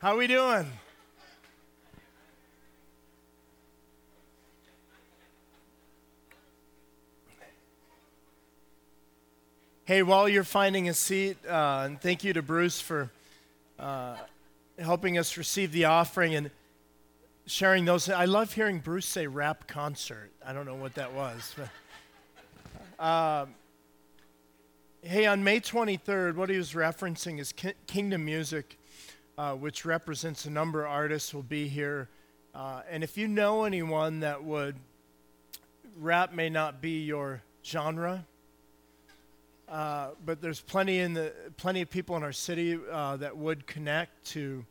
How we doing? Hey, while you're finding a seat, uh, and thank you to Bruce for uh, helping us receive the offering and sharing those. I love hearing Bruce say rap concert. I don't know what that was. But, uh, hey, on May 23rd, what he was referencing is Ki- Kingdom Music uh, which represents a number of artists, will be here. Uh, and if you know anyone that would, rap may not be your genre, uh, but there's plenty in the plenty of people in our city uh, that would connect to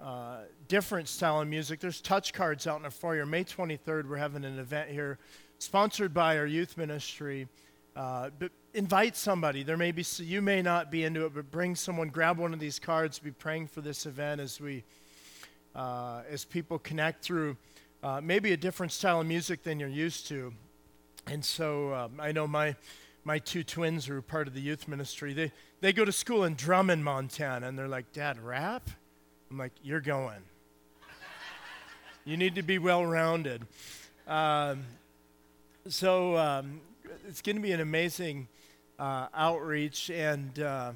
uh, different style of music. There's touch cards out in the foyer. May 23rd, we're having an event here, sponsored by our youth ministry. But invite somebody. There may be you may not be into it, but bring someone. Grab one of these cards. Be praying for this event as we uh, as people connect through uh, maybe a different style of music than you're used to. And so um, I know my my two twins are part of the youth ministry. They they go to school in Drummond, Montana, and they're like, "Dad, rap?" I'm like, "You're going. you need to be well rounded." Um, so um, it's going to be an amazing uh, outreach. And uh,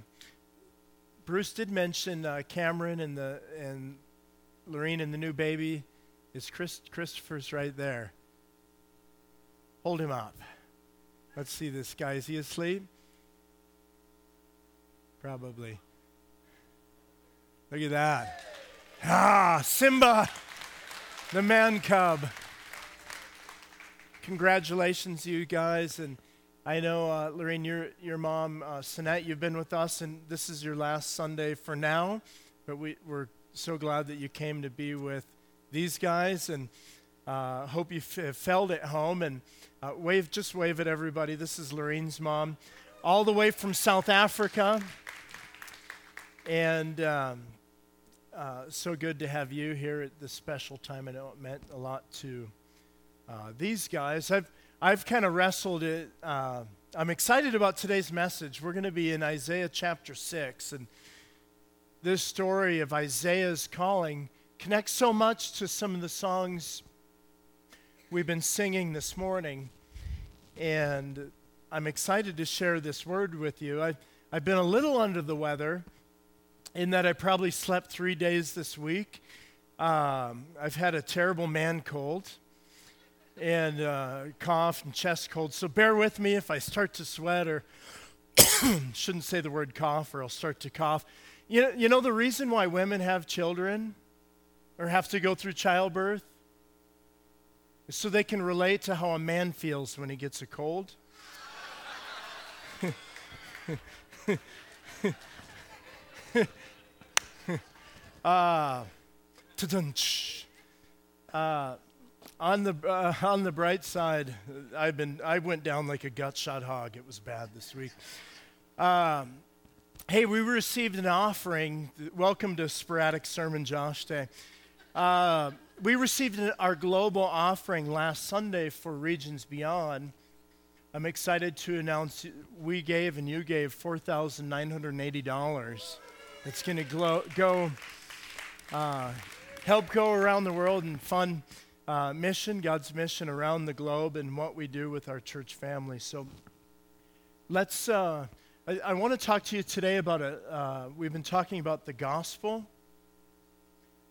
Bruce did mention uh, Cameron and the and Lorene and the new baby. Is Chris, Christopher's right there? Hold him up. Let's see this guy. Is he asleep? Probably. Look at that. Ah, Simba, the man cub. Congratulations, you guys. And I know, uh, Lorraine, your, your mom, uh, Sinette, you've been with us, and this is your last Sunday for now. But we, we're so glad that you came to be with these guys, and uh, hope you f- felt at home. And uh, wave, just wave at everybody. This is Lorraine's mom, all the way from South Africa. And um, uh, so good to have you here at this special time. I know it meant a lot to uh, these guys. I've I've kind of wrestled it. Uh, I'm excited about today's message. We're going to be in Isaiah chapter 6. And this story of Isaiah's calling connects so much to some of the songs we've been singing this morning. And I'm excited to share this word with you. I've, I've been a little under the weather in that I probably slept three days this week. Um, I've had a terrible man cold and uh, cough and chest cold. So bear with me if I start to sweat or shouldn't say the word cough or I'll start to cough. You know, you know the reason why women have children or have to go through childbirth? Is so they can relate to how a man feels when he gets a cold. Ah, uh, uh, on the uh, on the bright side, I've been I went down like a gut shot hog. It was bad this week. Um, hey, we received an offering. Welcome to Sporadic Sermon Josh Day. Uh, we received our global offering last Sunday for Regions Beyond. I'm excited to announce we gave and you gave $4,980. It's going to go uh, help go around the world and fund uh, mission, God's mission around the globe, and what we do with our church family. So let's, uh, I, I want to talk to you today about a, uh, we've been talking about the gospel,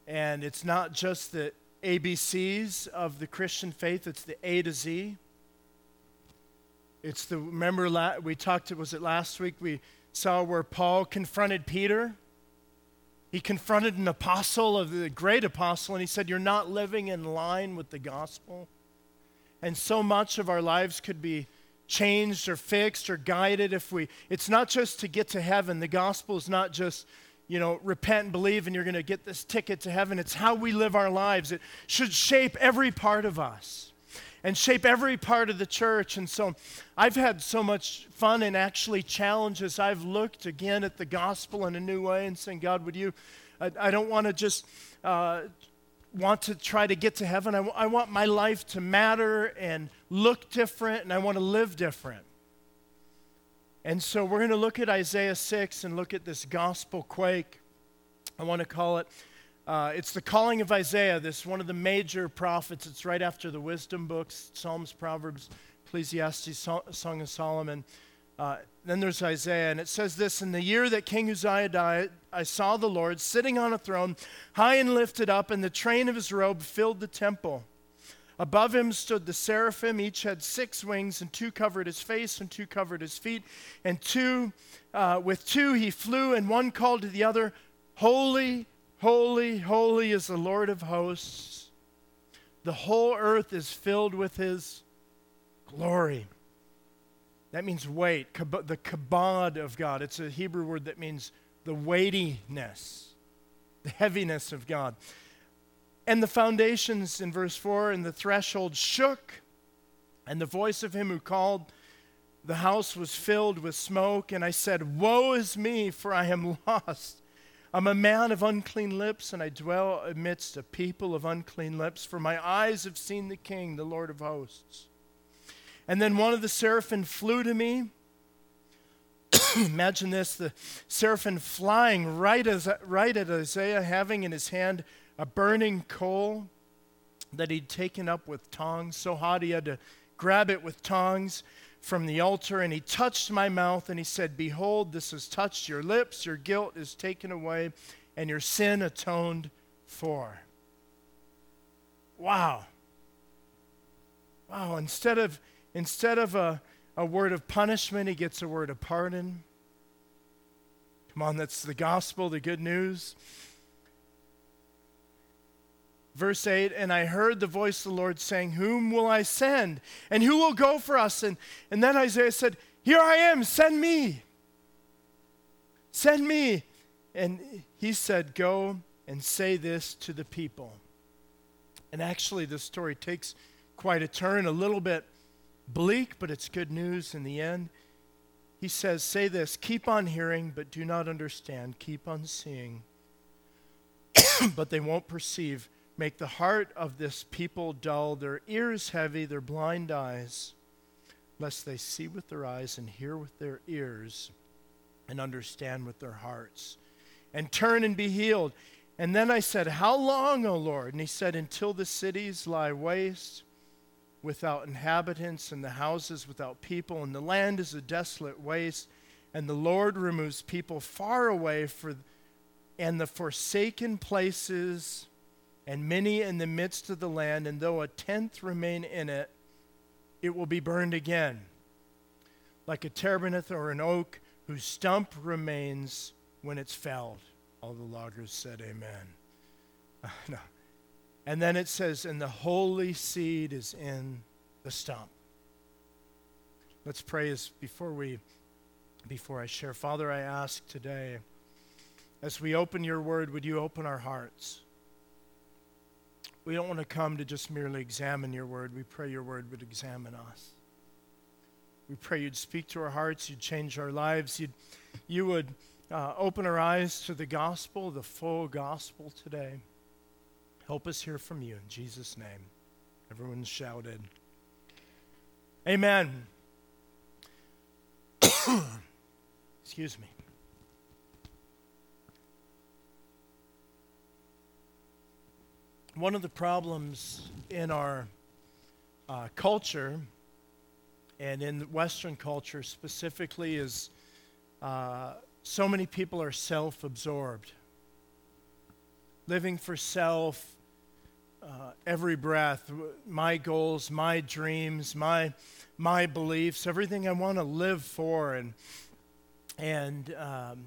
and it's not just the ABCs of the Christian faith, it's the A to Z. It's the, remember, la- we talked, was it last week? We saw where Paul confronted Peter he confronted an apostle, of the great apostle, and he said, You're not living in line with the gospel. And so much of our lives could be changed or fixed or guided if we, it's not just to get to heaven. The gospel is not just, you know, repent and believe and you're going to get this ticket to heaven. It's how we live our lives. It should shape every part of us and shape every part of the church. And so I've had so much fun and actually challenges. I've looked again at the gospel in a new way and saying, God, would you? I, I don't want to just uh, want to try to get to heaven. I, w- I want my life to matter and look different, and I want to live different. And so we're going to look at Isaiah 6 and look at this gospel quake. I want to call it Uh, it's the calling of Isaiah, this one of the major prophets. It's right after the wisdom books, Psalms, Proverbs, Ecclesiastes, Song of Solomon. Uh, then there's Isaiah, and it says this In the year that King Uzziah died, I saw the Lord sitting on a throne, high and lifted up, and the train of his robe filled the temple. Above him stood the seraphim. Each had six wings, and two covered his face, and two covered his feet. And two, uh, with two he flew, and one called to the other, Holy, holy, holy is the Lord of hosts. The whole earth is filled with his glory. That means weight, the kabod of God. It's a Hebrew word that means the weightiness, the heaviness of God. And the foundations in verse 4 and the threshold shook, and the voice of him who called, the house was filled with smoke. And I said, Woe is me, for I am lost. I'm a man of unclean lips, and I dwell amidst a people of unclean lips, for my eyes have seen the King, the Lord of hosts. And then one of the seraphim flew to me. Imagine this the seraphim flying right, as, right at Isaiah, having in his hand a burning coal that he'd taken up with tongs. So hot he had to grab it with tongs from the altar. And he touched my mouth and he said, Behold, this has touched your lips. Your guilt is taken away and your sin atoned for. Wow. Wow. Instead of Instead of a, a word of punishment, he gets a word of pardon. Come on, that's the gospel, the good news. Verse 8, and I heard the voice of the Lord saying, Whom will I send? And who will go for us? And, and then Isaiah said, Here I am, send me. Send me. And he said, Go and say this to the people. And actually, this story takes quite a turn, a little bit bleak, but it's good news in the end. He says, Say this keep on hearing, but do not understand. Keep on seeing, but they won't perceive. Make the heart of this people dull, their ears heavy, their blind eyes, lest they see with their eyes and hear with their ears and understand with their hearts and turn and be healed. And then I said, How long, O Lord? And he said, Until the cities lie waste without inhabitants, and the houses without people, and the land is a desolate waste, and the Lord removes people far away for and the forsaken places and many in the midst of the land, and though a tenth remain in it, it will be burned again. Like a terebinth or an oak whose stump remains when it's felled. All the loggers said, Amen. No. And then it says, and the holy seed is in the stump. Let's pray as before we before I share. Father, I ask today, as we open your word, would you open our hearts? We don't want to come to just merely examine your word. We pray your word would examine us. We pray you'd speak to our hearts, you'd change our lives, you'd, you would uh, open our eyes to the gospel, the full gospel today. Help us hear from you in Jesus' name. Everyone shouted, Amen. Excuse me. One of the problems in our uh, culture and in Western culture specifically is uh, so many people are self absorbed. Living for self, uh, every breath, my goals, my dreams, my my beliefs, everything I want to live for, and and um,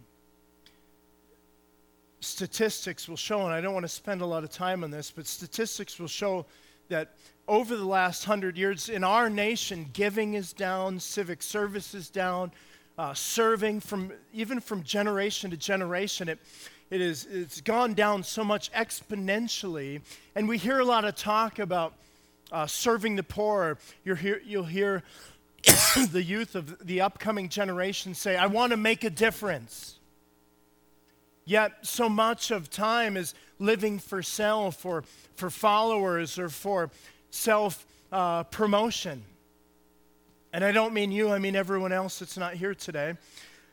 statistics will show, and I don't want to spend a lot of time on this, but statistics will show that over the last hundred years in our nation, giving is down, civic service is down, uh, serving from even from generation to generation. It it is, it's gone down so much exponentially. And we hear a lot of talk about uh, serving the poor. you you'll hear the youth of the upcoming generation say, I want to make a difference. Yet, so much of time is living for self or for followers or for self uh, promotion. And I don't mean you, I mean everyone else that's not here today.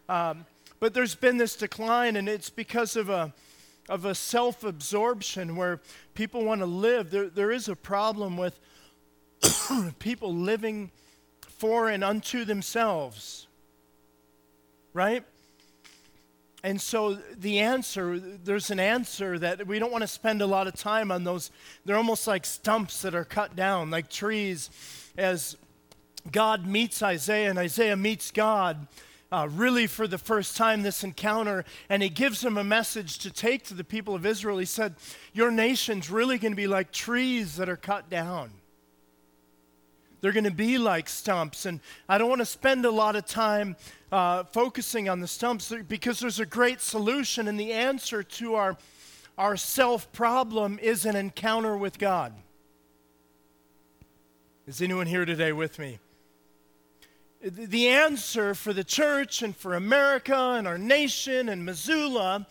Um, but there's been this decline, and it's because of a, of a self absorption where people want to live. There, there is a problem with people living for and unto themselves, right? And so the answer, there's an answer that we don't want to spend a lot of time on those. They're almost like stumps that are cut down, like trees, as God meets Isaiah and Isaiah meets God uh, really for the first time this encounter, and he gives him a message to take to the people of Israel. He said, Your nation's really going to be like trees that are cut down. They're going to be like stumps. And I don't want to spend a lot of time uh, focusing on the stumps because there's a great solution, and the answer to our, our self problem is an encounter with God. Is anyone here today with me? the answer for the church and for America and our nation and Missoula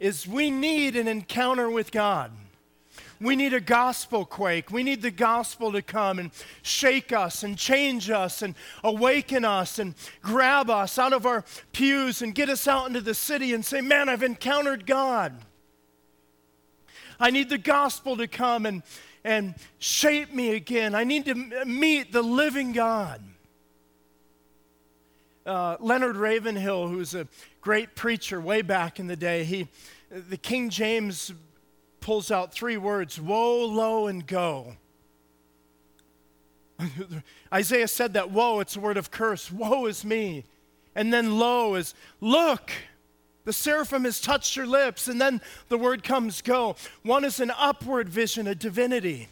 is we need an encounter with God. We need a gospel quake. We need the gospel to come and shake us and change us and awaken us and grab us out of our pews and get us out into the city and say, Man, I've encountered God. I need the gospel to come and, and shape me again. I need to meet the living God uh, Leonard Ravenhill, who's a great preacher way back in the day, he, the King James pulls out three words woe, lo, and go. Isaiah said that woe, it's a word of curse. Woe is me. And then lo is look. The seraphim has touched your lips. And then the word comes go. One is an upward vision, a divinity.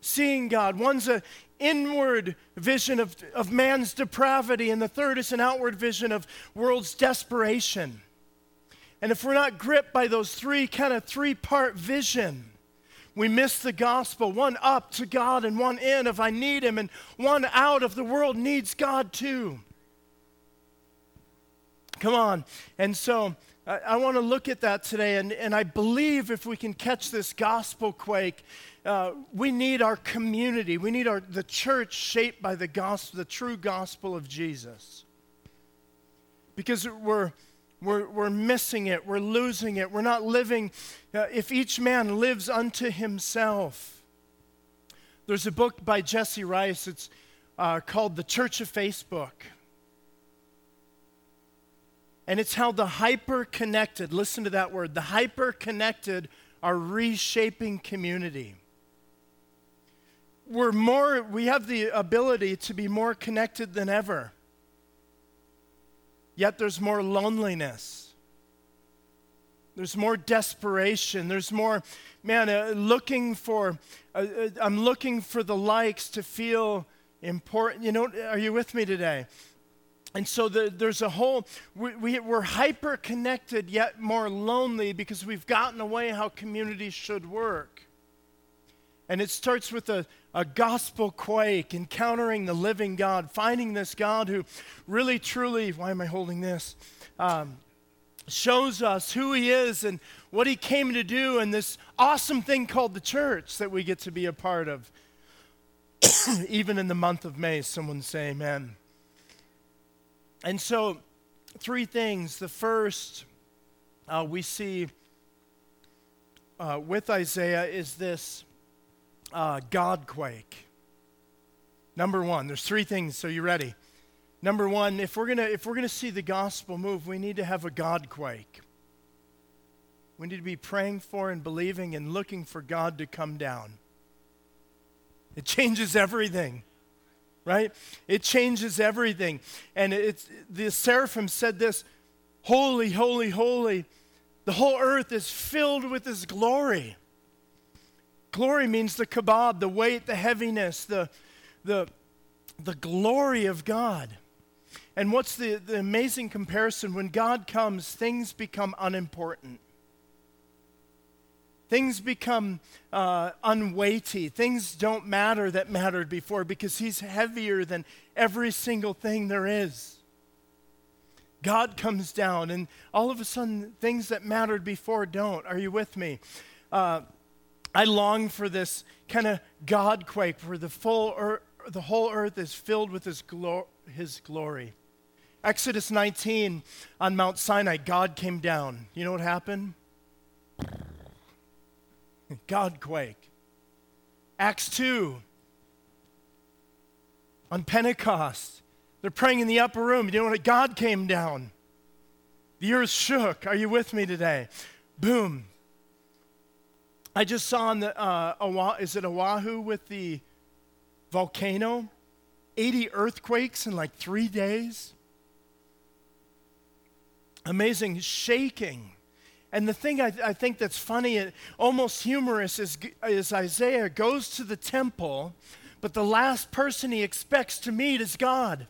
Seeing God. One's an inward vision of, of man's depravity, and the third is an outward vision of world's desperation. And if we're not gripped by those three kind of three part vision, we miss the gospel. One up to God and one in if I need Him, and one out if the world needs God too. Come on. And so I, I want to look at that today, and, and I believe if we can catch this gospel quake, uh, we need our community. We need our, the church shaped by the gospel, the true gospel of Jesus. Because we're, we're, we're missing it, we're losing it, we're not living. Uh, if each man lives unto himself. There's a book by Jesse Rice, it's uh, called The Church of Facebook. And it's how the hyper connected, listen to that word, the hyper connected are reshaping community we're more, we have the ability to be more connected than ever. Yet there's more loneliness. There's more desperation. There's more, man, uh, looking for, uh, uh, I'm looking for the likes to feel important. You know, are you with me today? And so the, there's a whole, we, we, we're hyper connected yet more lonely because we've gotten away how communities should work. And it starts with a, a gospel quake, encountering the living God, finding this God who really, truly, why am I holding this? Um, shows us who he is and what he came to do, and this awesome thing called the church that we get to be a part of. Even in the month of May, someone say amen. And so, three things. The first uh, we see uh, with Isaiah is this uh, God quake. Number one, there's three things, so you ready? Number one, if we're gonna if we're gonna see the gospel move, we need to have a God quake. We need to be praying for and believing and looking for God to come down. It changes everything, right? It changes everything. And it's the seraphim said this, holy, holy, holy. The whole earth is filled with his glory. Glory means the kabod, the weight, the heaviness, the, the, the glory of God. And what's the, the amazing comparison? When God comes, things become unimportant. Things become uh, unweighty. Things don't matter that mattered before because He's heavier than every single thing there is. God comes down, and all of a sudden, things that mattered before don't. Are you with me? Uh, I long for this kind of God quake where the, full earth, the whole earth is filled with his, glo- his glory. Exodus 19 on Mount Sinai, God came down. You know what happened? God quake. Acts 2, on Pentecost, they're praying in the upper room. You know what? God came down. The earth shook. Are you with me today? Boom. I just saw on the, uh, is it Oahu with the volcano? 80 earthquakes in like three days. Amazing shaking. And the thing I, I think that's funny, and almost humorous, is, is Isaiah goes to the temple, but the last person he expects to meet is God.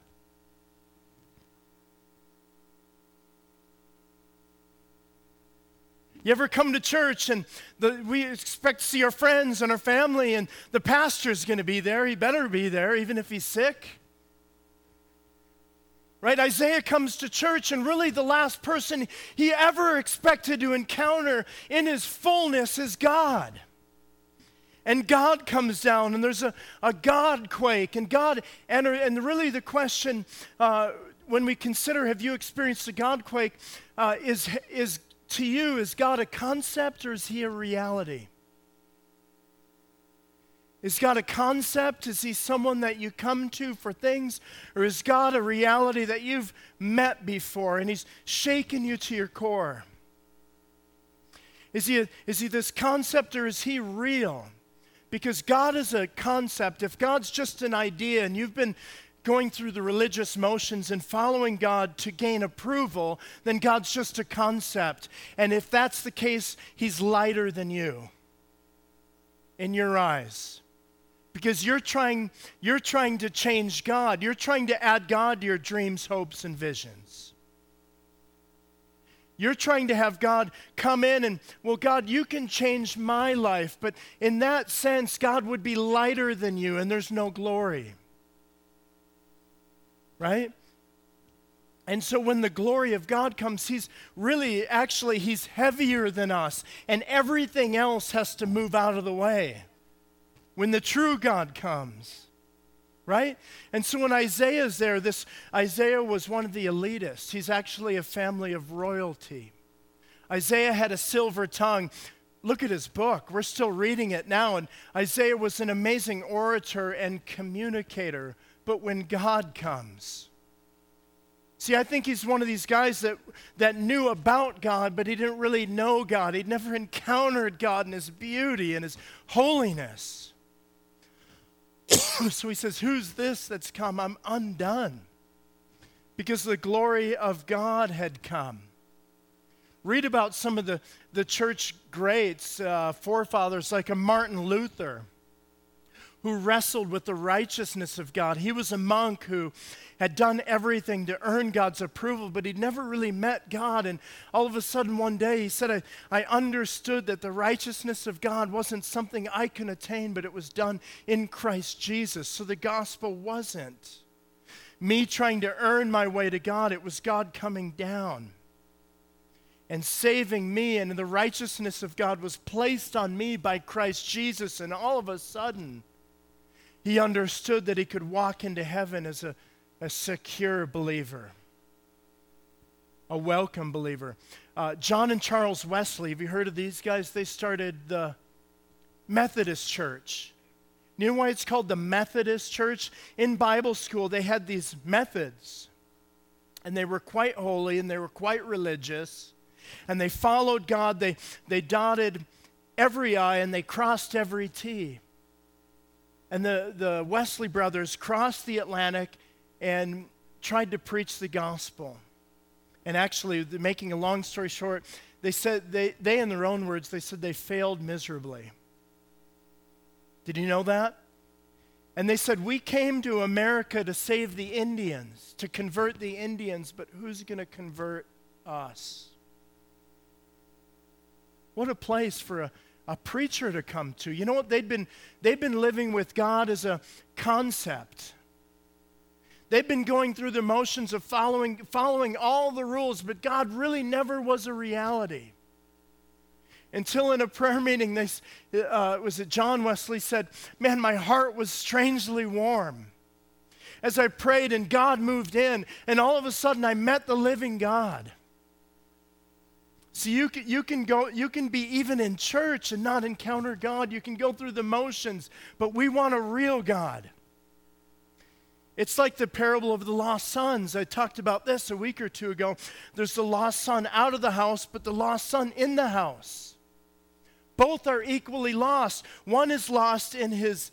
You ever come to church and the, we expect to see our friends and our family, and the pastor's going to be there. He better be there, even if he's sick. Right? Isaiah comes to church, and really the last person he ever expected to encounter in his fullness is God. And God comes down, and there's a, a God quake, and God, and, and really the question uh, when we consider have you experienced a God quake, uh, is, is to you, is God a concept or is he a reality? Is God a concept? Is he someone that you come to for things? Or is God a reality that you've met before and he's shaken you to your core? Is he, a, is he this concept or is he real? Because God is a concept. If God's just an idea and you've been going through the religious motions and following God to gain approval, then God's just a concept. And if that's the case, He's lighter than you in your eyes because you're trying you're trying to change God. You're trying to add God to your dreams, hopes and visions. You're trying to have God come in and, well, God, you can change my life, but in that sense, God would be lighter than you and there's no glory. Right? And so when the glory of God comes, he's really, actually, he's heavier than us, and everything else has to move out of the way when the true God comes. Right? And so when Isaiah's there, this Isaiah was one of the elitists. He's actually a family of royalty. Isaiah had a silver tongue. Look at his book. We're still reading it now. And Isaiah was an amazing orator and communicator. But when God comes, See, I think he's one of these guys that, that knew about God, but he didn't really know God. He'd never encountered God in his beauty and his holiness. so he says, Who's this that's come? I'm undone. Because the glory of God had come. Read about some of the, the church greats, uh, forefathers like a Martin Luther, who wrestled with the righteousness of God. He was a monk who had done everything to earn God's approval, but he'd never really met God. And all of a sudden, one day, he said, I, I understood that the righteousness of God wasn't something I can attain, but it was done in Christ Jesus. So the gospel wasn't me trying to earn my way to God, it was God coming down and saving me, and the righteousness of God was placed on me by Christ Jesus. And all of a sudden, he understood that he could walk into heaven as a a secure believer, a welcome believer. Uh, John and Charles Wesley, have you heard of these guys? They started the Methodist Church. You know why it's called the Methodist Church? In Bible school, they had these methods, and they were quite holy and they were quite religious, and they followed God. They, they dotted every I and they crossed every T. And the, the Wesley brothers crossed the Atlantic and tried to preach the gospel. And actually, making a long story short, they said, they, they, in their own words, they said they failed miserably. Did you know that? And they said, We came to America to save the Indians, to convert the Indians, but who's going to convert us? What a place for a, a preacher to come to. You know what? They'd been, they'd been living with God as a concept They've been going through the motions of following, following all the rules, but God really never was a reality. Until in a prayer meeting, they, uh, was it John Wesley said, Man, my heart was strangely warm as I prayed and God moved in, and all of a sudden I met the living God. So you can, you can go, you can be even in church and not encounter God. You can go through the motions, but we want a real God. It's like the parable of the lost sons. I talked about this a week or two ago. There's the lost son out of the house, but the lost son in the house. Both are equally lost. One is lost in his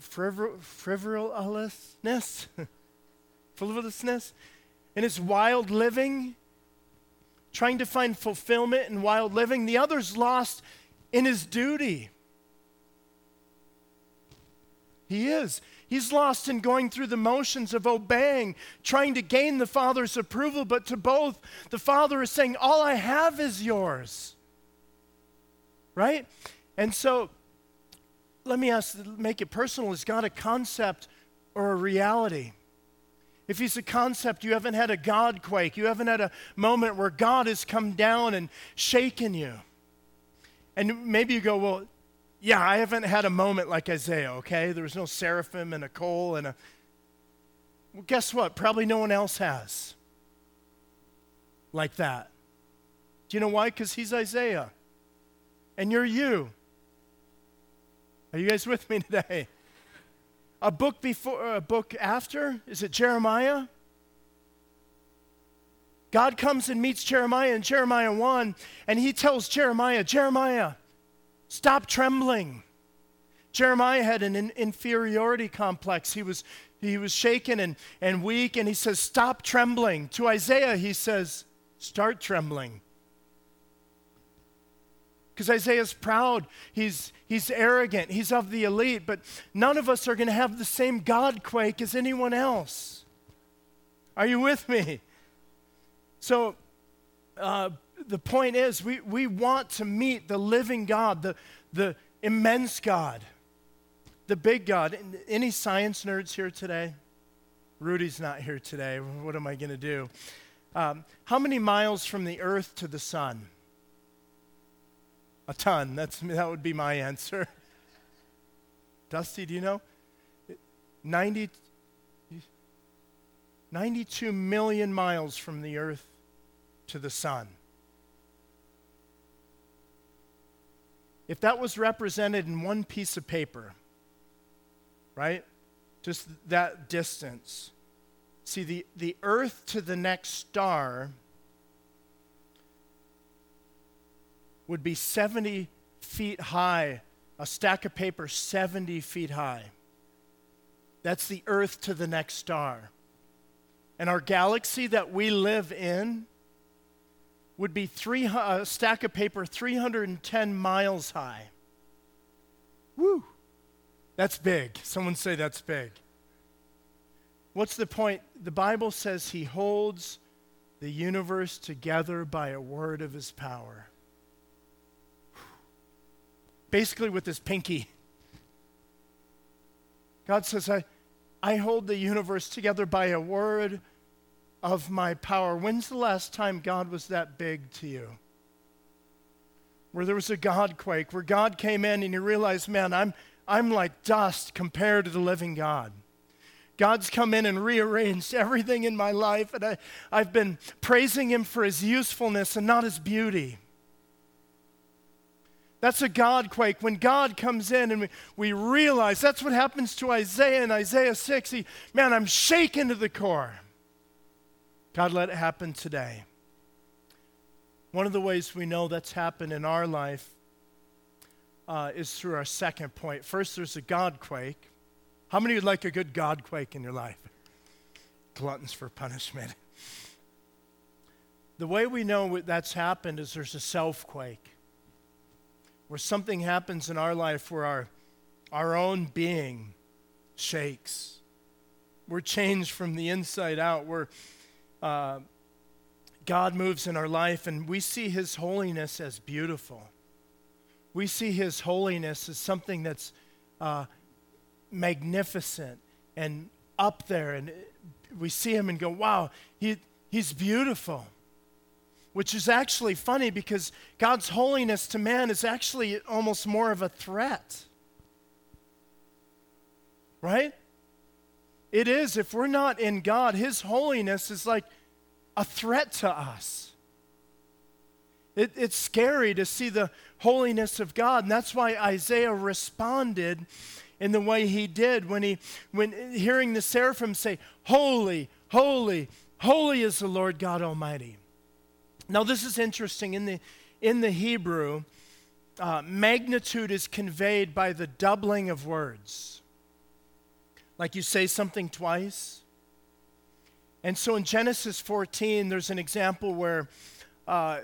frivol- frivolousness, frivolousness, in his wild living, trying to find fulfillment in wild living. The other's lost in his duty. He is. He's lost in going through the motions of obeying, trying to gain the Father's approval, but to both, the Father is saying, All I have is yours. Right? And so, let me ask, make it personal. Is God a concept or a reality? If he's a concept, you haven't had a God quake. You haven't had a moment where God has come down and shaken you. And maybe you go, well, yeah, I haven't had a moment like Isaiah, okay? There was no seraphim and a coal and a. Well, guess what? Probably no one else has like that. Do you know why? Because he's Isaiah. And you're you. Are you guys with me today? A book before, a book after? Is it Jeremiah? God comes and meets Jeremiah in Jeremiah 1, and he tells Jeremiah, Jeremiah, Stop trembling. Jeremiah had an inferiority complex. He was, he was shaken and, and weak, and he says, Stop trembling. To Isaiah, he says, Start trembling. Because Isaiah's proud, he's, he's arrogant, he's of the elite, but none of us are going to have the same God quake as anyone else. Are you with me? So, uh, the point is, we, we want to meet the living God, the, the immense God, the big God. Any science nerds here today? Rudy's not here today. What am I going to do? Um, how many miles from the earth to the sun? A ton. That's, that would be my answer. Dusty, do you know? 90, 92 million miles from the earth to the sun. if that was represented in one piece of paper, right? Just that distance. See, the, the earth to the next star would be 70 feet high, a stack of paper 70 feet high. That's the earth to the next star. And our galaxy that we live in would be three, a stack of paper 310 miles high. Woo! That's big. Someone say that's big. What's the point? The Bible says he holds the universe together by a word of his power. Basically, with his pinky. God says, I, I hold the universe together by a word of my power. When's the last time God was that big to you? Where there was a God quake, where God came in and you realized, man, I'm, I'm like dust compared to the living God. God's come in and rearranged everything in my life, and I, I've been praising Him for His usefulness and not His beauty. That's a God quake. When God comes in and we, we realize that's what happens to Isaiah in Isaiah 6. He, man, I'm shaken to the core. God, let it happen today. One of the ways we know that's happened in our life uh, is through our second point. First, there's a God quake. How many would like a good God quake in your life? Gluttons for punishment. The way we know that's happened is there's a self quake, where something happens in our life where our, our own being shakes. We're changed from the inside out. We're, uh, God moves in our life and we see His holiness as beautiful. We see His holiness as something that's uh, magnificent and up there. And we see Him and go, wow, he, He's beautiful. Which is actually funny because God's holiness to man is actually almost more of a threat. Right? It is. If we're not in God, His holiness is like a threat to us. It, it's scary to see the holiness of God. And that's why Isaiah responded in the way he did when he when hearing the seraphim say, Holy, holy, holy is the Lord God Almighty. Now this is interesting. In the in the Hebrew, uh, magnitude is conveyed by the doubling of words. Like you say something twice. And so in Genesis 14, there's an example where uh,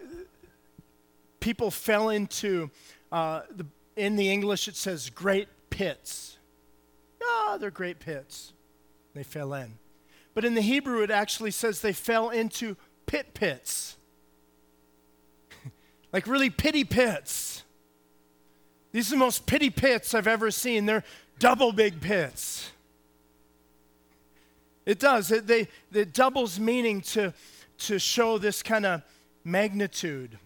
people fell into, uh, the, in the English it says great pits. Ah, they're great pits. They fell in. But in the Hebrew it actually says they fell into pit pits. Like really pity pits. These are the most pity pits I've ever seen. They're double big pits. It does. It, they, it doubles meaning to, to show this kind of magnitude.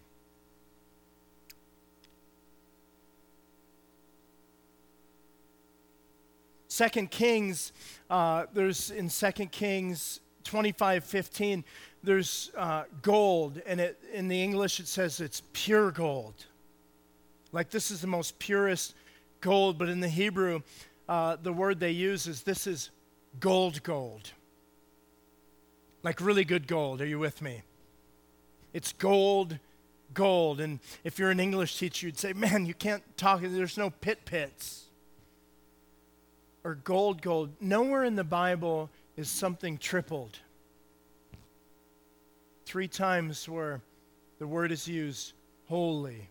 Second Kings, uh, there's in Second Kings 25, 15, there's uh, gold, and it, in the English it says it's pure gold. Like this is the most purest gold, but in the Hebrew, uh, the word they use is this is gold, gold. Like really good gold. Are you with me? It's gold, gold. And if you're an English teacher, you'd say, man, you can't talk, there's no pit pits or gold, gold. Nowhere in the Bible is something tripled. Three times where the word is used holy,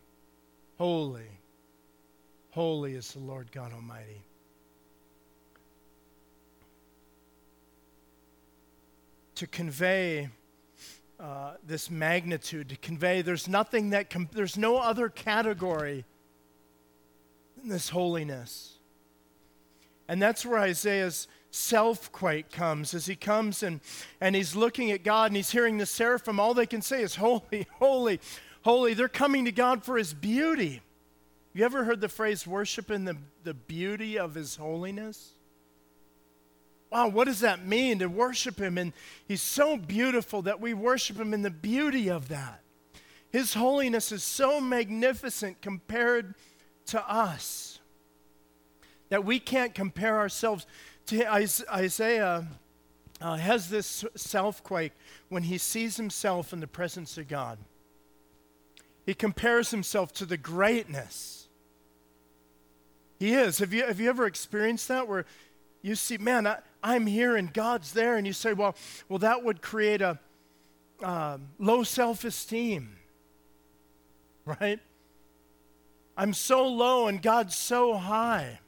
holy, holy is the Lord God Almighty. To convey uh, this magnitude, to convey there's nothing that, com- there's no other category in this holiness. And that's where Isaiah's self quake comes as he comes and, and he's looking at God and he's hearing the seraphim. All they can say is, Holy, holy, holy. They're coming to God for his beauty. You ever heard the phrase worship in the, the beauty of his holiness? Wow, what does that mean to worship him? And he's so beautiful that we worship him in the beauty of that. His holiness is so magnificent compared to us that we can't compare ourselves Isaiah. Uh, has this self quake when he sees himself in the presence of God. He compares himself to the greatness. He is. Have you, have you ever experienced that where you see, man, I, am here and God's there, and you say, well, well that would create a uh, low self esteem, right? I'm so low and God's so high.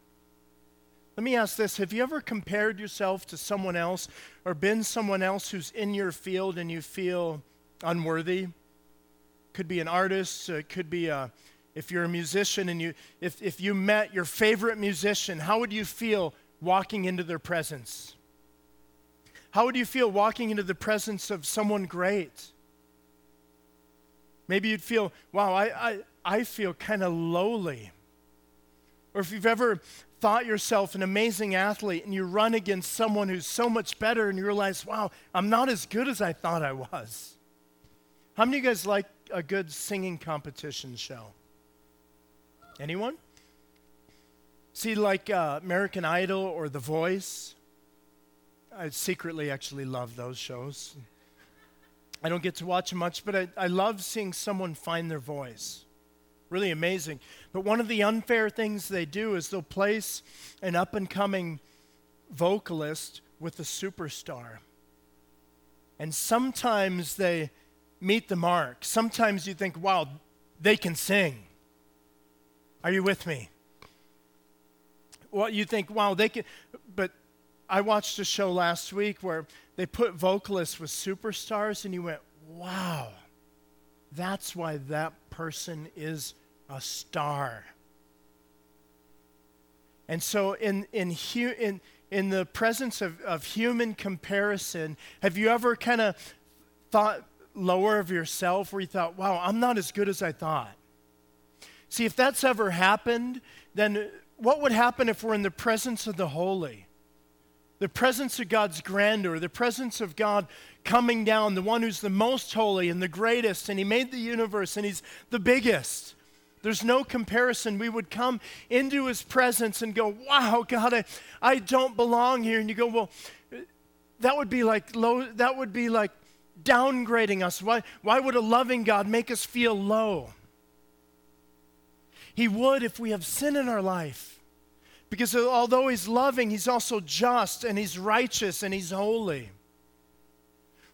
Let me ask this Have you ever compared yourself to someone else or been someone else who's in your field and you feel unworthy? Could be an artist, uh, it could be a, if you're a musician and you, if, if you met your favorite musician, how would you feel walking into their presence? How would you feel walking into the presence of someone great? Maybe you'd feel, wow, I, I, I feel kind of lowly. Or if you've ever thought yourself an amazing athlete and you run against someone who's so much better and you realize, wow, I'm not as good as I thought I was. How many of you guys like a good singing competition show? Anyone? See, like uh, American Idol or The Voice? I secretly actually love those shows. I don't get to watch much, but I, I love seeing someone find their voice really amazing. But one of the unfair things they do is they'll place an up and coming vocalist with a superstar. And sometimes they meet the mark. Sometimes you think, wow, they can sing. Are you with me? Well, you think, wow, they can. But I watched a show last week where they put vocalists with superstars, and you went, wow, that's why that person is a star. And so, in, in, in, in the presence of, of human comparison, have you ever kind of thought lower of yourself where you thought, wow, I'm not as good as I thought? See, if that's ever happened, then what would happen if we're in the presence of the holy? the presence of God's grandeur, the presence of God coming down, the one who's the most holy and the greatest, and He made the universe and He's the biggest. There's no comparison. We would come into His presence and go, Wow, God, I, I don't belong here. And you go, Well, that would be like low, that would be like downgrading us. Why, why would a loving God make us feel low? He would if we have sin in our life. Because although He's loving, He's also just and He's righteous and He's holy.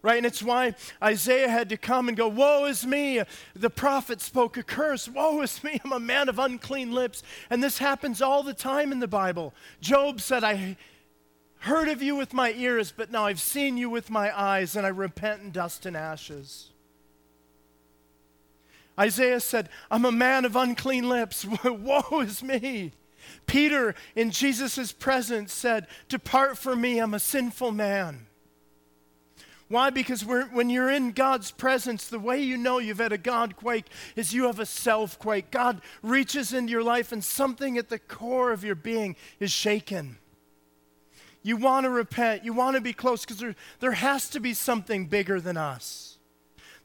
Right? And it's why Isaiah had to come and go, Woe is me. The prophet spoke a curse. Woe is me. I'm a man of unclean lips. And this happens all the time in the Bible. Job said, I heard of you with my ears, but now I've seen you with my eyes, and I repent in dust and ashes. Isaiah said, I'm a man of unclean lips. Woe is me. Peter, in Jesus' presence, said, Depart from me, I'm a sinful man. Why? Because when you're in God's presence, the way you know you've had a God quake is you have a self quake. God reaches into your life, and something at the core of your being is shaken. You want to repent. You want to be close because there, there has to be something bigger than us.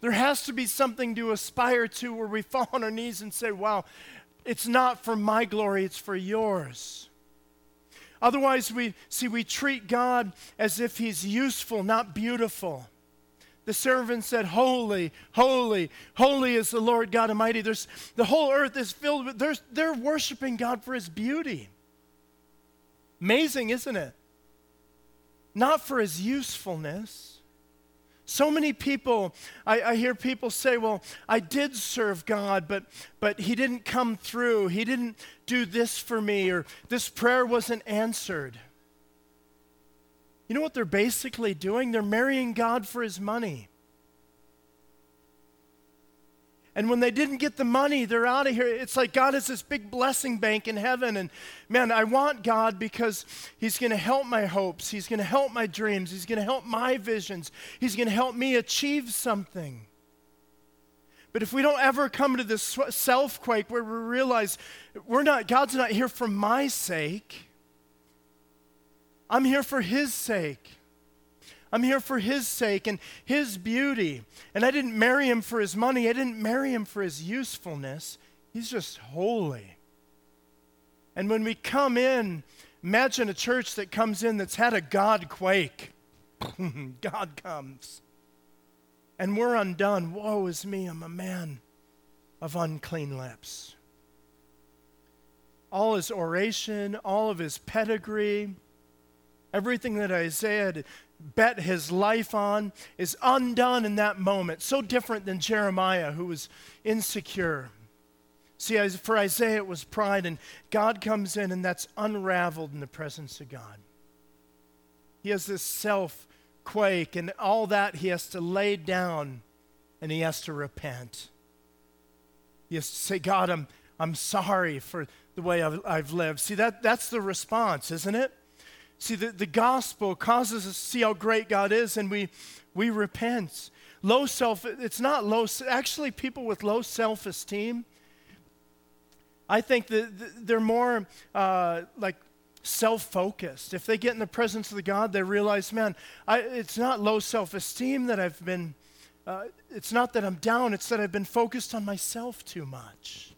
There has to be something to aspire to where we fall on our knees and say, Wow, it's not for my glory, it's for yours. Otherwise, we see we treat God as if he's useful, not beautiful. The servant said, Holy, holy, holy is the Lord God Almighty. There's, the whole earth is filled with, they're worshiping God for his beauty. Amazing, isn't it? not for his usefulness. So many people, I, I, hear people say, well, I did serve God, but, but he didn't come through. He didn't do this for me, or this prayer wasn't answered. You know what they're basically doing? They're marrying God for his money. And when they didn't get the money, they're out of here. It's like God is this big blessing bank in heaven. And man, I want God because He's going to help my hopes. He's going to help my dreams. He's going to help my visions. He's going to help me achieve something. But if we don't ever come to this self quake where we realize we're not, God's not here for my sake, I'm here for His sake. I'm here for his sake and his beauty. And I didn't marry him for his money, I didn't marry him for his usefulness. He's just holy. And when we come in, imagine a church that comes in that's had a God quake. God comes. And we're undone. Woe is me, I'm a man of unclean lips. All his oration, all of his pedigree, everything that Isaiah had bet his life on is undone in that moment. So different than Jeremiah, who was insecure. See, for Isaiah, it was pride, and God comes in, and that's unraveled in the presence of God. He has this self quake, and all that he has to lay down, and he has to repent. He has to say, God, I'm, I'm sorry for the way I've, I've lived. See, that, that's the response, isn't it? See, the, the gospel causes us to see how great God is, and we, we repent. Low self, it's not low, actually, people with low self esteem, I think that they're more uh, like self focused. If they get in the presence of the God, they realize, man, I, it's not low self esteem that I've been, uh, it's not that I'm down, it's that I've been focused on myself too much.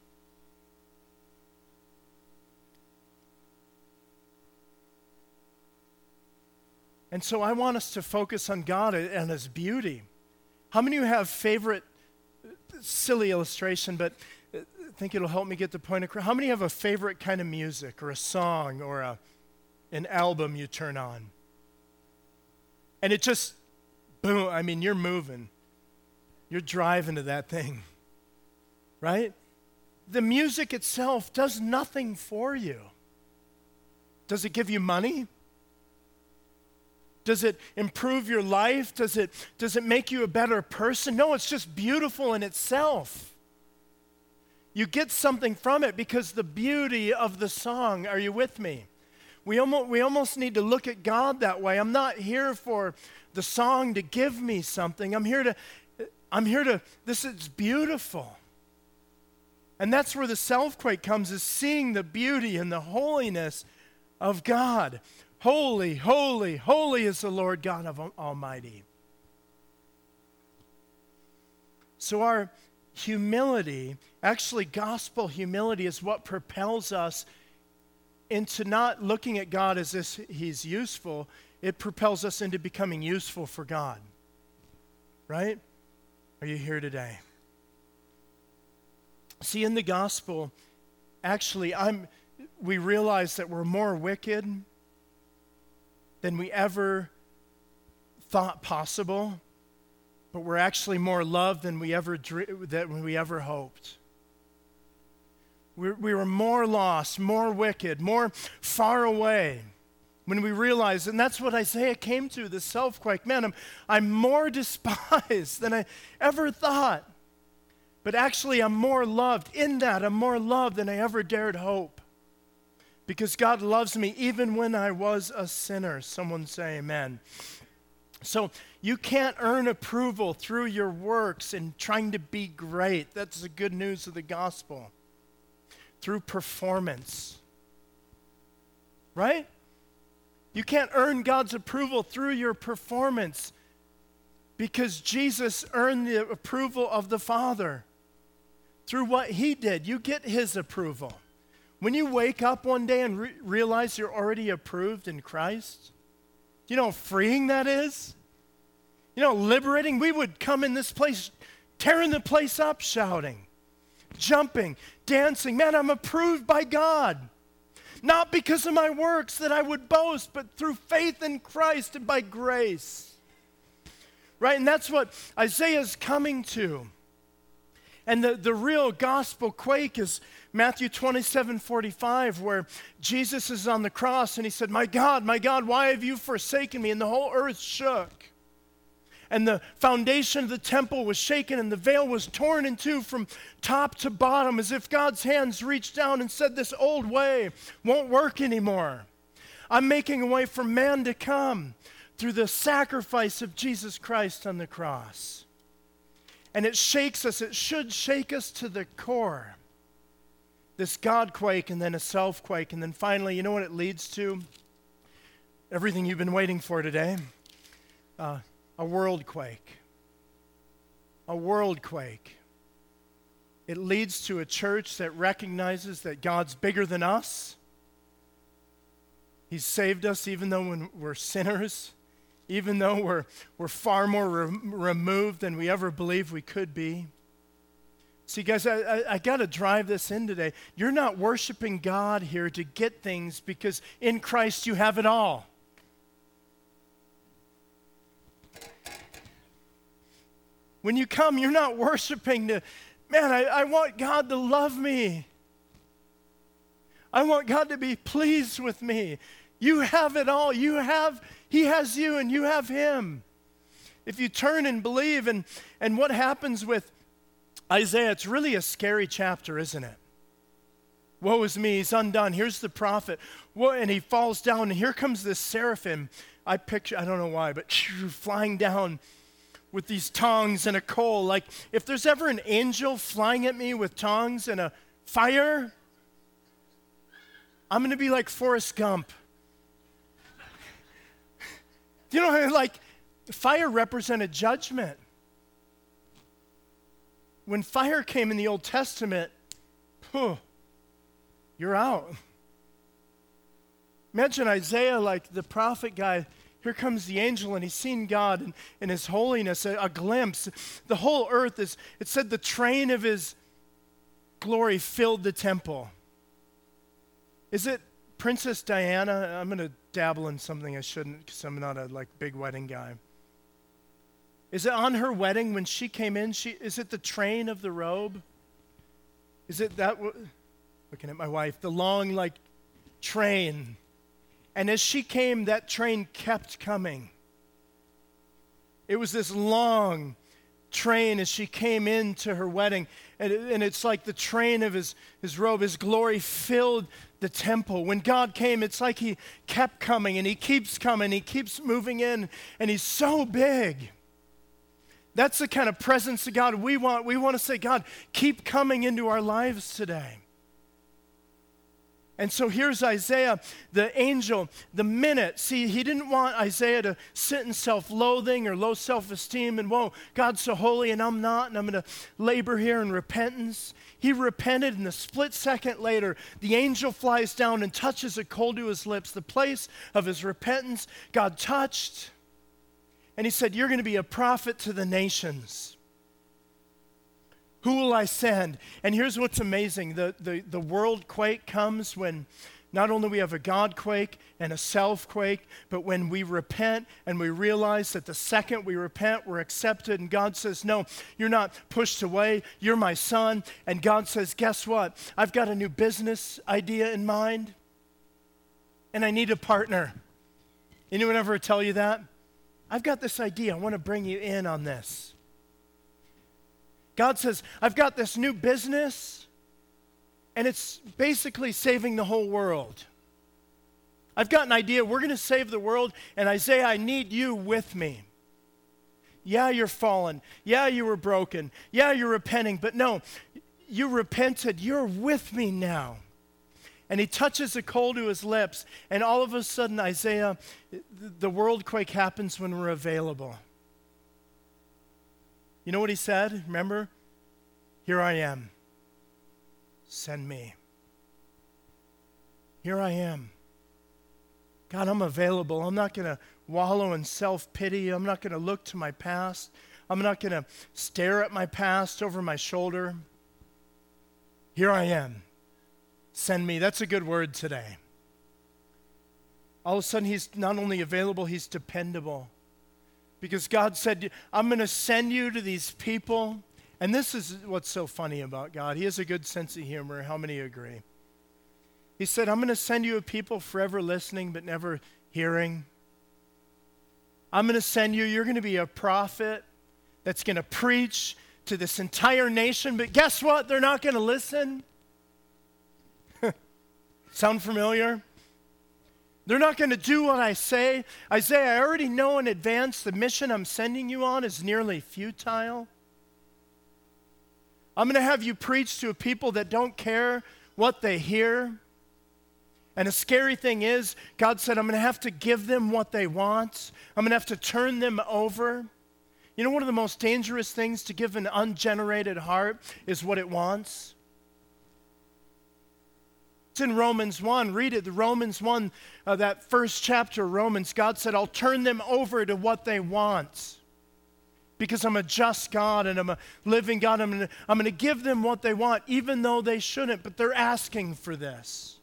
And so I want us to focus on God and His beauty. How many of you have favorite, silly illustration, but I think it'll help me get the point across. How many have a favorite kind of music or a song or a, an album you turn on? And it just, boom, I mean, you're moving. You're driving to that thing, right? The music itself does nothing for you. Does it give you money? Does it improve your life? Does it, does it make you a better person? No, it's just beautiful in itself. You get something from it because the beauty of the song. Are you with me? We almost, we almost need to look at God that way. I'm not here for the song to give me something. I'm here to, I'm here to, this is beautiful. And that's where the self quake comes, is seeing the beauty and the holiness of God. Holy, holy, holy is the Lord God of Almighty. So, our humility, actually, gospel humility, is what propels us into not looking at God as if He's useful, it propels us into becoming useful for God. Right? Are you here today? See, in the gospel, actually, I'm, we realize that we're more wicked than we ever thought possible, but we're actually more loved than we ever, than we ever hoped. We, we were more lost, more wicked, more far away when we realize, and that's what Isaiah came to, the self quake. Man, I'm, I'm more despised than I ever thought. But actually, I'm more loved. In that, I'm more loved than I ever dared hope. Because God loves me even when I was a sinner. Someone say amen. So you can't earn approval through your works and trying to be great. That's the good news of the gospel through performance. Right? You can't earn God's approval through your performance because Jesus earned the approval of the Father through what He did. You get His approval. When you wake up one day and re- realize you're already approved in Christ, you know how freeing that is? You know, liberating. We would come in this place, tearing the place up, shouting jumping, dancing. Man, I'm approved by God. Not because of my works that I would boast, but through faith in Christ and by grace. Right? And that's what Isaiah's coming to. And the, the real gospel quake is Matthew 27 45, where Jesus is on the cross and he said, My God, my God, why have you forsaken me? And the whole earth shook and the foundation of the temple was shaken, and the veil was torn in two from top to bottom, as if God's hands reached down and said, This old way won't work anymore. I'm making a way for man to come through the sacrifice of Jesus Christ on the cross. And it shakes us, it should shake us to the core. This God quake, and then a self quake, and then finally, you know what it leads to? Everything you've been waiting for today. Uh, a world quake. A world quake. It leads to a church that recognizes that God's bigger than us. He's saved us even though when we're sinners, even though we're, we're far more re- removed than we ever believed we could be. See, guys, I, I, I got to drive this in today. You're not worshiping God here to get things because in Christ you have it all. When you come, you're not worshiping to, man, I, I want God to love me. I want God to be pleased with me. You have it all. You have, He has you and you have Him. If you turn and believe, and, and what happens with Isaiah, it's really a scary chapter, isn't it? Woe is me, he's undone. Here's the prophet. And he falls down, and here comes this seraphim. I picture, I don't know why, but flying down with these tongs and a coal. Like, if there's ever an angel flying at me with tongs and a fire, I'm going to be like Forrest Gump. you know, like, fire represented judgment. When fire came in the Old Testament, whew, you're out. Imagine Isaiah, like the prophet guy, here comes the angel, and he's seen God in, in his holiness, a, a glimpse. The whole earth is, it said, the train of his glory filled the temple. Is it Princess Diana? I'm going to dabble in something I shouldn't because I'm not a like big wedding guy. Is it on her wedding when she came in? She, is it the train of the robe? Is it that? Looking at my wife, the long like train and as she came, that train kept coming. It was this long train as she came into her wedding. And, and it's like the train of his, his robe, his glory filled the temple. When God came, it's like he kept coming and he keeps coming, he keeps moving in, and he's so big. That's the kind of presence of God we want. We want to say, God, keep coming into our lives today. And so here's Isaiah, the angel, the minute. See, he didn't want Isaiah to sit in self loathing or low self esteem and, whoa, God's so holy and I'm not, and I'm going to labor here in repentance. He repented, and the split second later, the angel flies down and touches a coal to his lips, the place of his repentance. God touched, and he said, You're going to be a prophet to the nations. Who will I send? And here's what's amazing the, the, the world quake comes when not only we have a God quake and a self quake, but when we repent and we realize that the second we repent, we're accepted, and God says, No, you're not pushed away. You're my son. And God says, Guess what? I've got a new business idea in mind, and I need a partner. Anyone ever tell you that? I've got this idea. I want to bring you in on this. God says, I've got this new business, and it's basically saving the whole world. I've got an idea. We're going to save the world, and Isaiah, I need you with me. Yeah, you're fallen. Yeah, you were broken. Yeah, you're repenting. But no, you repented. You're with me now. And he touches a coal to his lips, and all of a sudden, Isaiah, the world quake happens when we're available. You know what he said? Remember? Here I am. Send me. Here I am. God, I'm available. I'm not going to wallow in self pity. I'm not going to look to my past. I'm not going to stare at my past over my shoulder. Here I am. Send me. That's a good word today. All of a sudden, he's not only available, he's dependable. Because God said, I'm going to send you to these people. And this is what's so funny about God. He has a good sense of humor. How many agree? He said, I'm going to send you a people forever listening but never hearing. I'm going to send you, you're going to be a prophet that's going to preach to this entire nation, but guess what? They're not going to listen. Sound familiar? They're not going to do what I say. Isaiah, I already know in advance the mission I'm sending you on is nearly futile. I'm going to have you preach to a people that don't care what they hear. And the scary thing is, God said, I'm going to have to give them what they want. I'm going to have to turn them over. You know, one of the most dangerous things to give an ungenerated heart is what it wants. It's in Romans 1. Read it. The Romans 1, uh, that first chapter, Romans, God said, I'll turn them over to what they want. Because I'm a just God and I'm a living God. I'm going I'm to give them what they want, even though they shouldn't, but they're asking for this.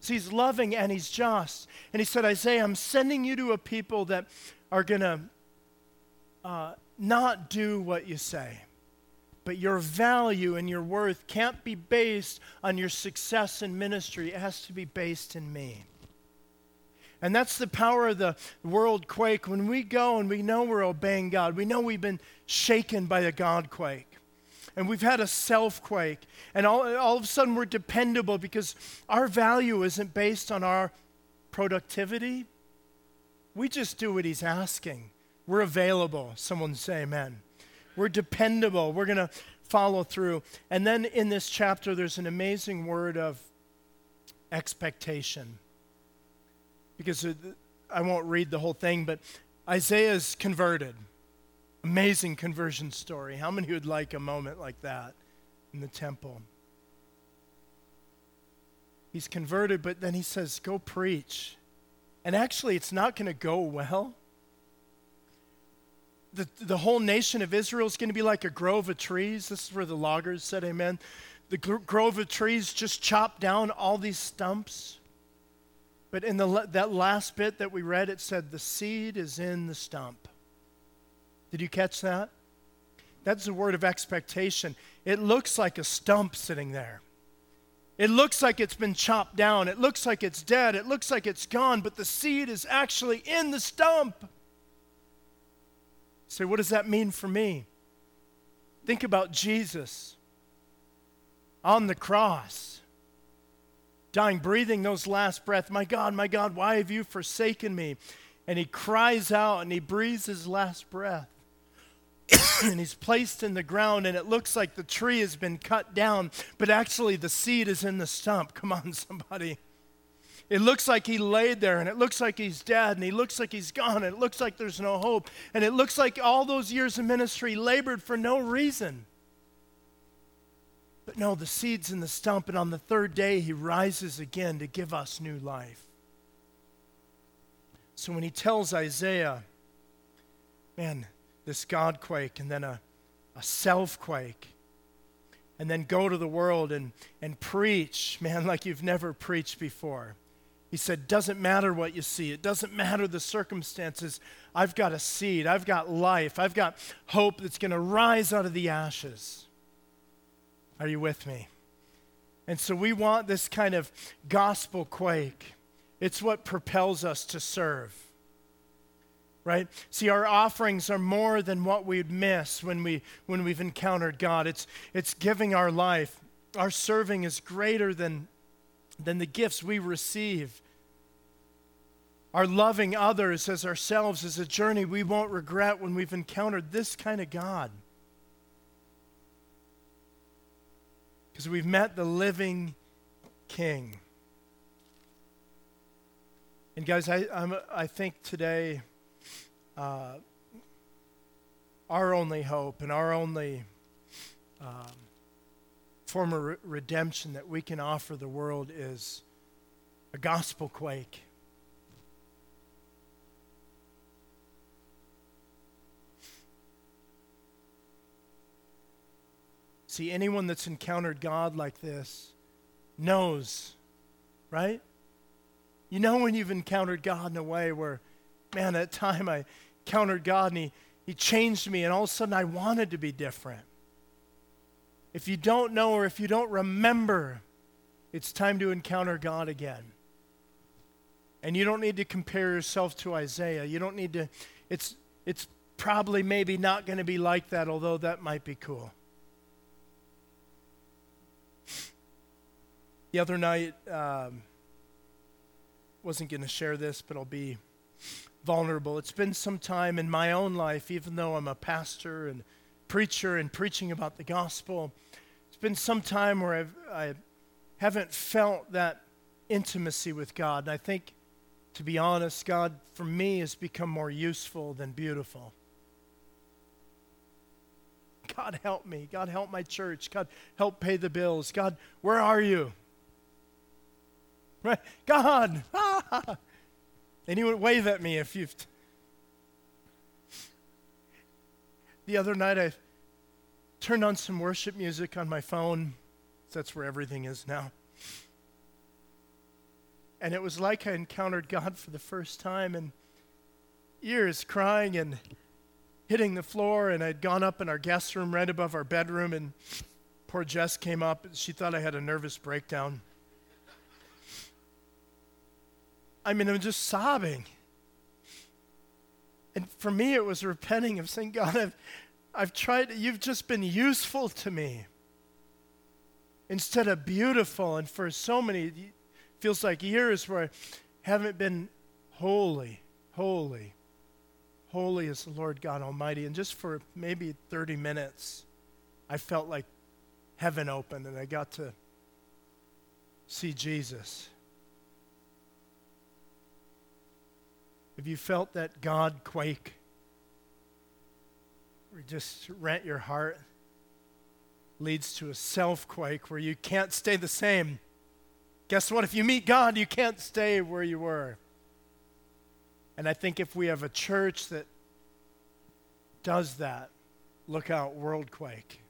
So he's loving and he's just. And he said, Isaiah, I'm sending you to a people that are going to uh, not do what you say. But your value and your worth can't be based on your success in ministry. It has to be based in me. And that's the power of the world quake. When we go and we know we're obeying God, we know we've been shaken by the God quake. And we've had a self quake. And all, all of a sudden we're dependable because our value isn't based on our productivity. We just do what He's asking. We're available. Someone say amen. We're dependable. We're going to follow through. And then in this chapter, there's an amazing word of expectation. Because I won't read the whole thing, but Isaiah's converted. Amazing conversion story. How many would like a moment like that in the temple? He's converted, but then he says, Go preach. And actually, it's not going to go well the, the whole nation of Israel is going to be like a grove of trees. This is where the loggers said amen. The gro- grove of trees just chopped down all these stumps. But in the, that last bit that we read, it said, the seed is in the stump. Did you catch that? That's a word of expectation. It looks like a stump sitting there. It looks like it's been chopped down. It looks like it's dead. It looks like it's gone, but the seed is actually in the stump. Say, what does that mean for me? Think about Jesus on the cross, dying, breathing those last breaths. My God, my God, why have you forsaken me? And he cries out and he breathes his last breath. and he's placed in the ground, and it looks like the tree has been cut down, but actually the seed is in the stump. Come on, somebody. It looks like he laid there, and it looks like he's dead, and he looks like he's gone, and it looks like there's no hope, and it looks like all those years of ministry labored for no reason. But no, the seed's in the stump, and on the third day, he rises again to give us new life. So when he tells Isaiah, man, this God quake and then a, a self quake, and then go to the world and, and preach, man, like you've never preached before. He said, Doesn't matter what you see, it doesn't matter the circumstances. I've got a seed, I've got life, I've got hope that's going to rise out of the ashes. Are you with me? And so we want this kind of gospel quake. It's what propels us to serve. Right? See, our offerings are more than what we'd miss when, we, when we've encountered God. It's, it's giving our life. Our serving is greater than, than the gifts we receive. Our loving others as ourselves is a journey we won't regret when we've encountered this kind of God. Because we've met the living King. And guys, I, I'm, I think today uh, our only hope and our only um, form of re- redemption that we can offer the world is a gospel quake. See, anyone that's encountered God like this knows, right? You know when you've encountered God in a way where, man, at time I encountered God and he, he changed me, and all of a sudden I wanted to be different. If you don't know or if you don't remember, it's time to encounter God again. And you don't need to compare yourself to Isaiah. You don't need to, it's, it's probably maybe not going to be like that, although that might be cool. The other night, um, wasn't going to share this, but I'll be vulnerable. It's been some time in my own life, even though I'm a pastor and preacher and preaching about the gospel. It's been some time where I've, I haven't felt that intimacy with God. And I think, to be honest, God, for me, has become more useful than beautiful. God, help me. God, help my church. God, help pay the bills. God, where are you? Right? God! Anyone wave at me if you've. T- the other night I turned on some worship music on my phone. That's where everything is now. And it was like I encountered God for the first time and ears crying and hitting the floor. And I'd gone up in our guest room right above our bedroom, and poor Jess came up. She thought I had a nervous breakdown. I mean, I'm just sobbing. And for me, it was repenting of saying, God, I've, I've tried, you've just been useful to me instead of beautiful. And for so many, feels like years where I haven't been holy, holy, holy is the Lord God Almighty. And just for maybe 30 minutes, I felt like heaven opened and I got to see Jesus. Have you felt that God quake? Just rent your heart? Leads to a self quake where you can't stay the same. Guess what? If you meet God, you can't stay where you were. And I think if we have a church that does that, look out, world quake.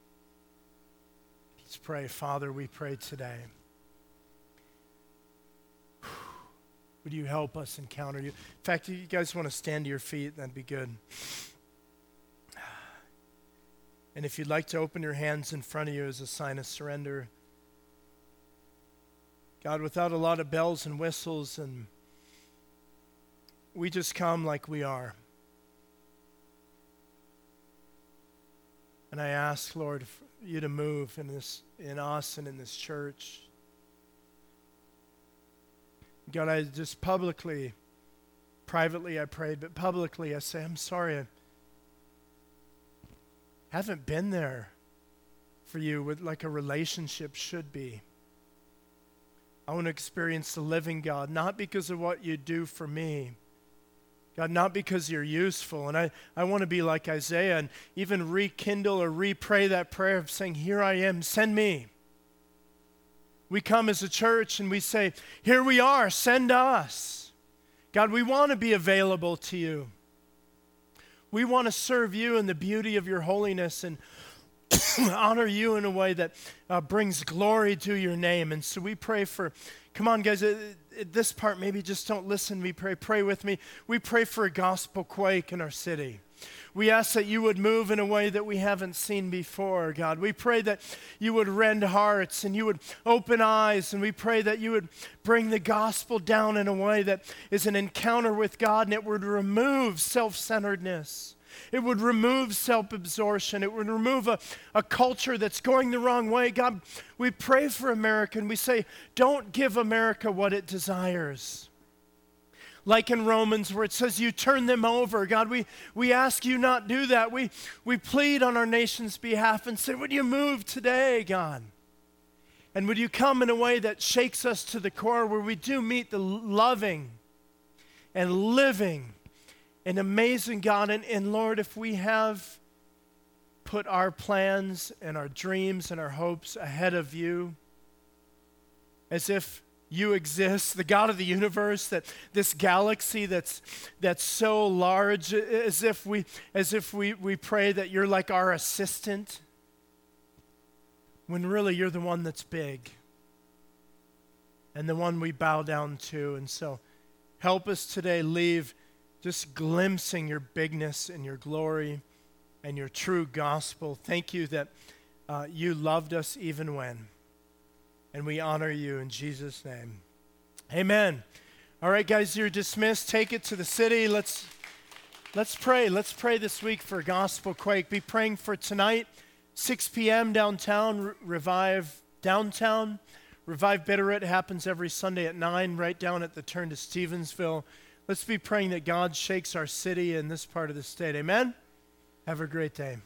Let's pray. Father, we pray today. Would you help us encounter you? In fact, you guys want to stand to your feet, that'd be good. And if you'd like to open your hands in front of you as a sign of surrender, God, without a lot of bells and whistles, and we just come like we are. And I ask, Lord, you to move in this in us and in this church. God, I just publicly, privately I prayed, but publicly I say, I'm sorry. Haven't been there for you with like a relationship should be. I want to experience the living God, not because of what you do for me. God, not because you're useful. And I, I want to be like Isaiah and even rekindle or repray that prayer of saying, Here I am, send me. We come as a church and we say, Here we are, send us. God, we want to be available to you. We want to serve you in the beauty of your holiness and honor you in a way that uh, brings glory to your name. And so we pray for, come on, guys, uh, uh, this part maybe just don't listen. We pray, pray with me. We pray for a gospel quake in our city. We ask that you would move in a way that we haven't seen before, God. We pray that you would rend hearts and you would open eyes, and we pray that you would bring the gospel down in a way that is an encounter with God and it would remove self centeredness. It would remove self absorption. It would remove a, a culture that's going the wrong way. God, we pray for America and we say, don't give America what it desires. Like in Romans, where it says you turn them over. God, we, we ask you not do that. We, we plead on our nation's behalf and say, Would you move today, God? And would you come in a way that shakes us to the core where we do meet the loving and living and amazing God. And, and Lord, if we have put our plans and our dreams and our hopes ahead of you, as if you exist, the God of the universe, that this galaxy that's that's so large, as if we as if we, we pray that you're like our assistant, when really you're the one that's big and the one we bow down to. And so help us today leave just glimpsing your bigness and your glory and your true gospel. Thank you that uh, you loved us even when. And we honor you in Jesus' name. Amen. All right, guys, you're dismissed. Take it to the city. Let's let's pray. Let's pray this week for gospel quake. Be praying for tonight, 6 p.m. downtown. Revive downtown. Revive Bitterroot happens every Sunday at 9, right down at the turn to Stevensville. Let's be praying that God shakes our city and this part of the state. Amen? Have a great day.